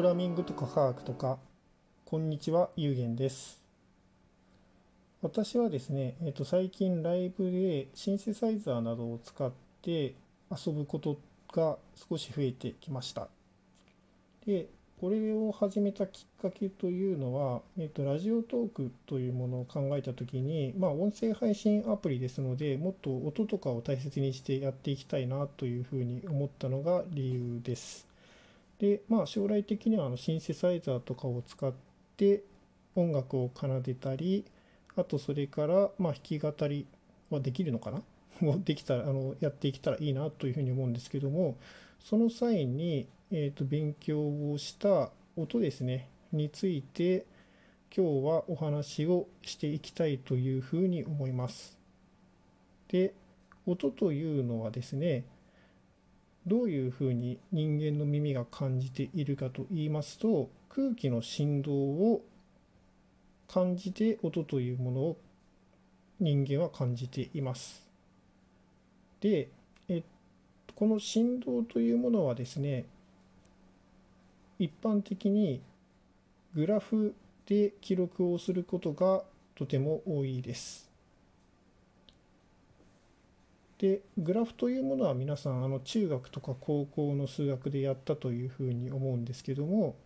グラミングとか科学とか、こんにちは、ゆうげんです。私はですね、えー、と最近ライブでシンセサイザーなどを使って遊ぶことが少し増えてきました。で、これを始めたきっかけというのは、えっと、ラジオトークというものを考えたときに、まあ、音声配信アプリですので、もっと音とかを大切にしてやっていきたいなというふうに思ったのが理由です。で、まあ、将来的にはあのシンセサイザーとかを使って音楽を奏でたり、あとそれから、まあ、弾き語りはできるのかな？もできたら、あの、やっていけたらいいなというふうに思うんですけども、その際に、えー、と勉強をした音ですねについて今日はお話をしていきたいというふうに思います。で音というのはですねどういうふうに人間の耳が感じているかと言いますと空気の振動を感じて音というものを人間は感じています。で、えこの振動というものはですね一般的にグラフで記録をすることがとても多いです。でグラフというものは皆さんあの中学とか高校の数学でやったというふうに思うんですけども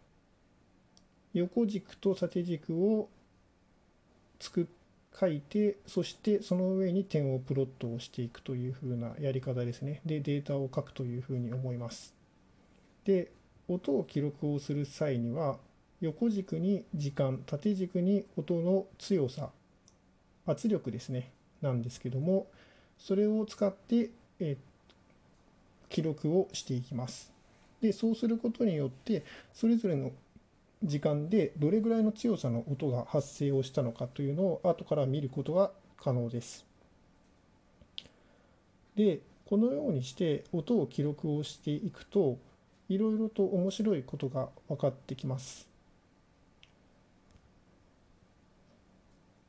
横軸と縦軸を作書いてそしてその上に点をプロットをしていくというふうなやり方ですね。でデータを書くというふうに思います。で音を記録をする際には横軸に時間縦軸に音の強さ圧力ですね。なんですけどもそれを使って、え記録をしていきますでそうすることによってそれぞれの時間でどれぐらいの強さの音が発生をしたのかというのを後から見ることが可能ですでこのようにして音を記録をしていくといろいろと面白いことが分かってきます。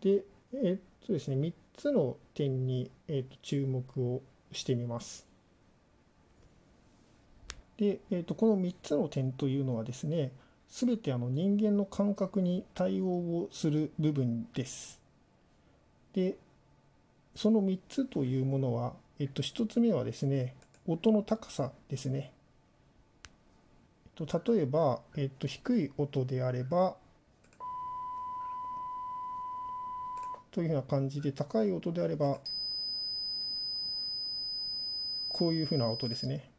で、えっとですね、3つの点に、えっと、注目をしてみます。で、えっと、この3つの点というのはですね、すべてあの人間の感覚に対応をする部分です。で、その3つというものは、えっと、1つ目はですね、音の高さですね。えっと例えば、えっと、低い音であれば、というふうな感じで、高い音であれば、こういうふうな音ですね、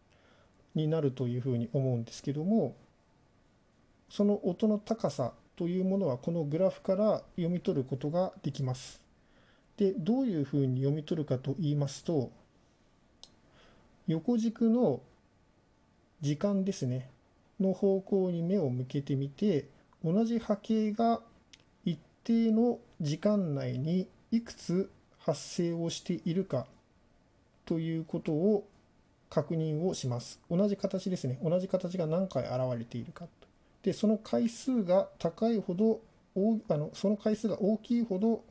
になるというふうに思うんですけども、その音の高さというものは、このグラフから読み取ることができます。で、どういうふうに読み取るかと言いますと、横軸の時間ですね。の方向に目を向けてみて同じ波形が定の時間内にいくつ発生をしているかということを確認をします。同じ形ですね。同じ形が何回現れているかとで、その回数が高いほど、あのその回数が大きいほど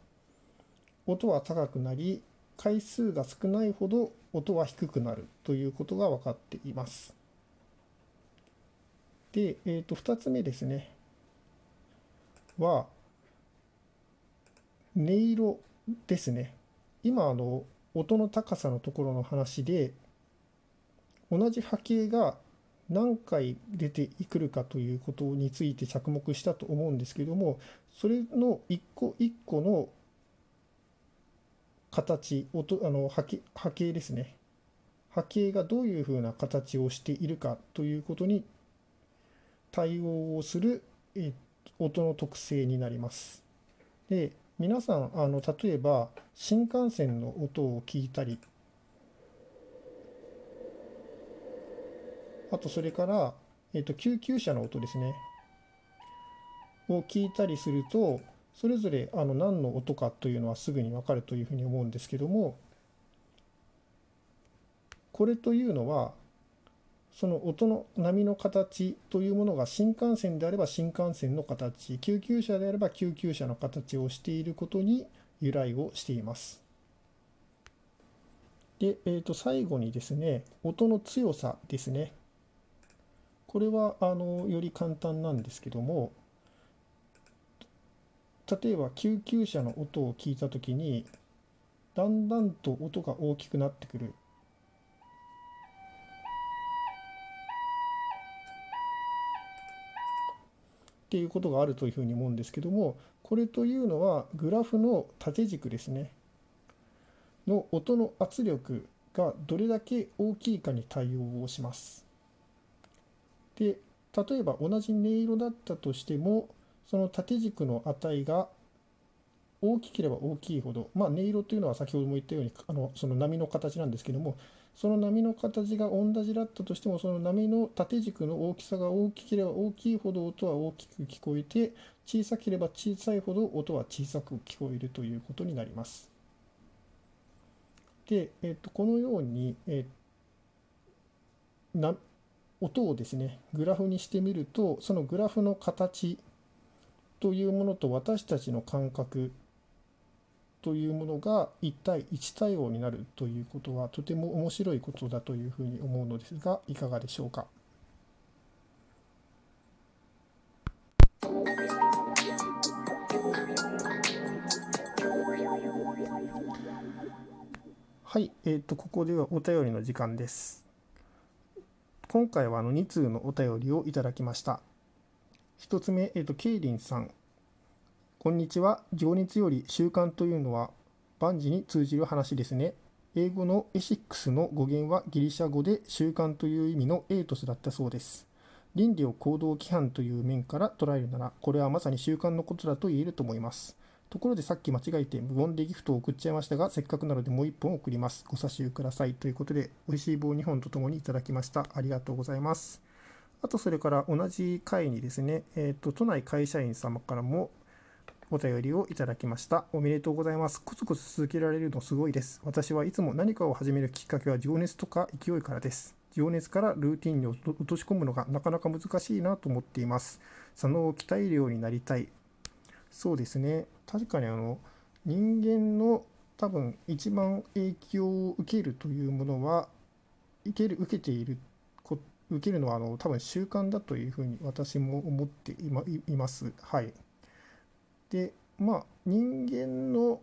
音は高くなり、回数が少ないほど音は低くなるということが分かっています。で、えー、と2つ目ですねは音色ですね今あの音の高さのところの話で同じ波形が何回出てくるかということについて着目したと思うんですけどもそれの一個一個の形音あの波形波形ですね波形がどういうふうな形をしているかということに対応をする、音の特性になります。で皆さんあの例えば新幹線の音を聞いたりあとそれから、えーと、救急車の音ですね。を聞いたりするとそれぞれあの何の音かというのはすぐに分かるというふうに思うんですけどもこれというのはその音の波の形というものが新幹線であれば新幹線の形、救急車であれば救急車の形をしていることに由来をしています。で、えー、と最後にですね、音の強さですね。これはあのより簡単なんですけども例えば救急車の音を聞いた時にだんだんと音が大きくなってくるっていうことがあるというふうに思うんですけどもこれというのはグラフの縦軸ですねの音の圧力がどれだけ大きいかに対応をします。で例えば同じ音色だったとしてもその縦軸の値が大きければ大きいほど、まあ、音色というのは先ほども言ったようにあのその波の形なんですけどもその波の形が同じだったとしてもその波の縦軸の大きさが大きければ大きいほど音は大きく聞こえて小さければ小さいほど音は小さく聞こえるということになります。で、えっと、このように、えな音をですねグラフにしてみるとそのグラフの形というものと私たちの感覚というものが1対1対応になるということはとても面白いことだというふうに思うのですがいかがでしょうか？はい、えー、とここではお便りの時間です。今回はあの2通のお便りをいただきました。1つ目、えー、とケイリンさん。こんにちは。情熱より習慣というのは万事に通じる話ですね。英語のエシックスの語源はギリシャ語で習慣という意味のエイトスだったそうです。倫理を行動規範という面から捉えるなら、これはまさに習慣のことだと言えると思います。ところでさっき間違えて無言でギフトを送っちゃいましたが、せっかくなのでもう1本送ります。ご差し入れください。ということで、美味しい棒2本とともにいただきました。ありがとうございます。あと、それから同じ回にですね、えっ、ー、と、都内会社員様からもお便りをいただきました。おめでとうございます。コツコツ続けられるのすごいです。私はいつも何かを始めるきっかけは情熱とか勢いからです。情熱からルーティンに落とし込むのがなかなか難しいなと思っています。佐野を鍛えるようになりたい。そうですね。確かにあの、人間の多分一番影響を受けるというものは受ける受けている受けるのはあの多分習慣だというふうに私も思っていまいます。はい。でまあ人間の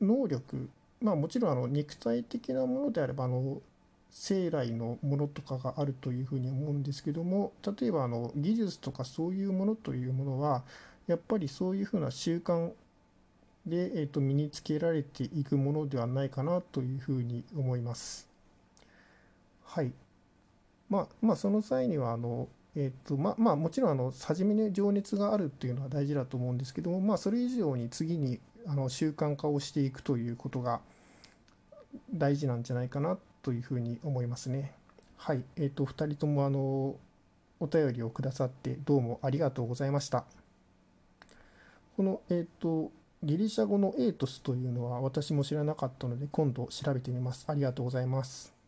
能力まあもちろんあの肉体的なものであればあの生来のものとかがあるというふうに思うんですけども例えばあの技術とかそういうものというものはやっぱりそういうふうな習慣で、えー、と身につけられていくものではないかなというふうに思います。はい。まあ、まあ、その際には、あの、えっ、と、ま、まあ、もちろん、あの、初めに情熱があるっていうのは大事だと思うんですけども、まあ、それ以上に次に、あの、習慣化をしていくということが大事なんじゃないかなというふうに思いますね。はい。えっ、ー、と、2人とも、あの、お便りをくださってどうもありがとうございました。この、えっ、ー、と、ギリシャ語のエイトスというのは私も知らなかったので今度調べてみます。ありがとうございます。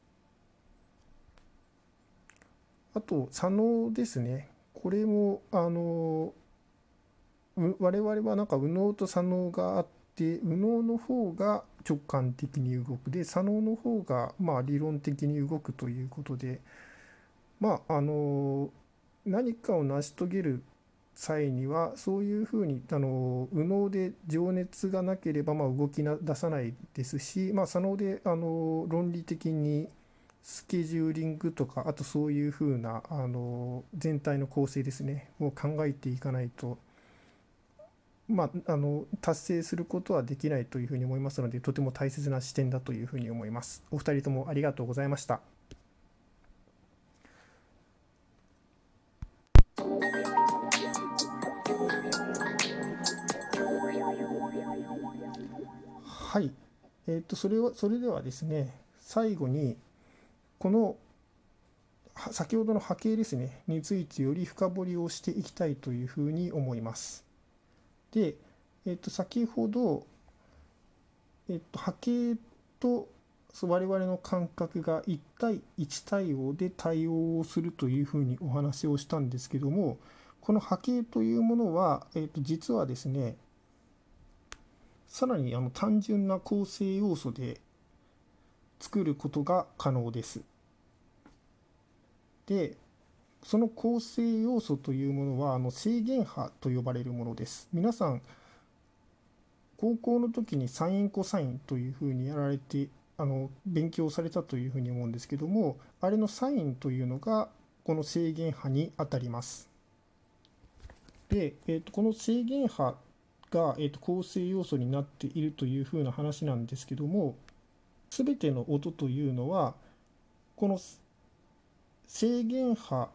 あと、左脳ですね。これも、あの、我々はなんか右脳と左脳があって、右脳の方が直感的に動くで、左脳の方がまあ理論的に動くということで、まあ、あの、何かを成し遂げる際にはそういうふうにあの右脳で情熱がなければまあ動きな出さないですし、まあ、左脳であの論理的にスケジューリングとかあとそういうふうなあの全体の構成ですねを考えていかないと、まあ、あの達成することはできないというふうに思いますのでとても大切な視点だというふうに思います。お二人ともありがとうございました。はい。えっ、ー、と、それは、それではですね、最後に、この、先ほどの波形ですね、についてより深掘りをしていきたいというふうに思います。で、えっ、と、先ほど、えっ、と、波形と我々の感覚が1対1対応で対応をするというふうにお話をしたんですけども、この波形というものは、えー、と実はですね、さらにあの単純な構成要素で作ることが可能です。で、その構成要素というものはあの制限波と呼ばれるものです。皆さん高校の時にサインコサインというふうにやられてあの勉強されたというふうに思うんですけどもあれのサインというのがこの制限波にあたります。で、えー、とこの制限波が、えー、と構成要素になっているというふうな話なんですけども全ての音というのはこの制限波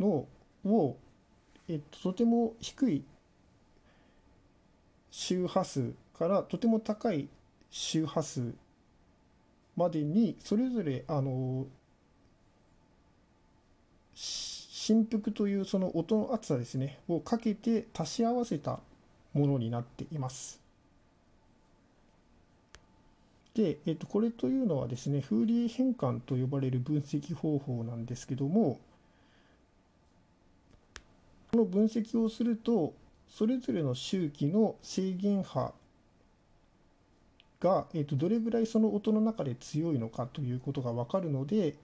のを、えっと、とても低い周波数からとても高い周波数までにそれぞれあの振幅というその音の厚さですねをかけて足し合わせたものになっています。で、えっと、これというのはですね、フーリエ変換と呼ばれる分析方法なんですけども、この分析をすると、それぞれの周期の制限波が、えっと、どれぐらいその音の中で強いのかということが分かるので、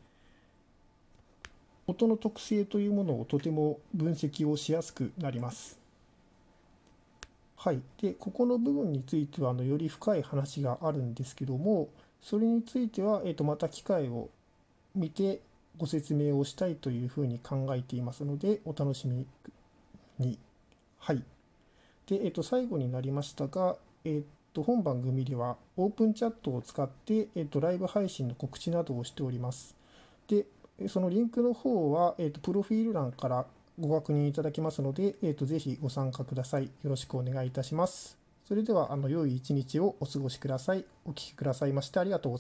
音の特性というものをとても分析をしやすくなります。はい、でここの部分についてはあのより深い話があるんですけどもそれについては、えー、とまた機会を見てご説明をしたいというふうに考えていますのでお楽しみに。はい。で、え、ー、と、最後になりましたが、え、ー、と、本番組ではオープンチャットを使って、え、ー、と、ライブ配信の告知などをしております。で、そのリンクの方は、えっ、と、プロフィール欄からご確認いただけますので、えーと、ぜひご参加ください。よろしくお願いいたします。それでは、あの良い一日をお過ごしください。お聴きくださいましてありがとうございます。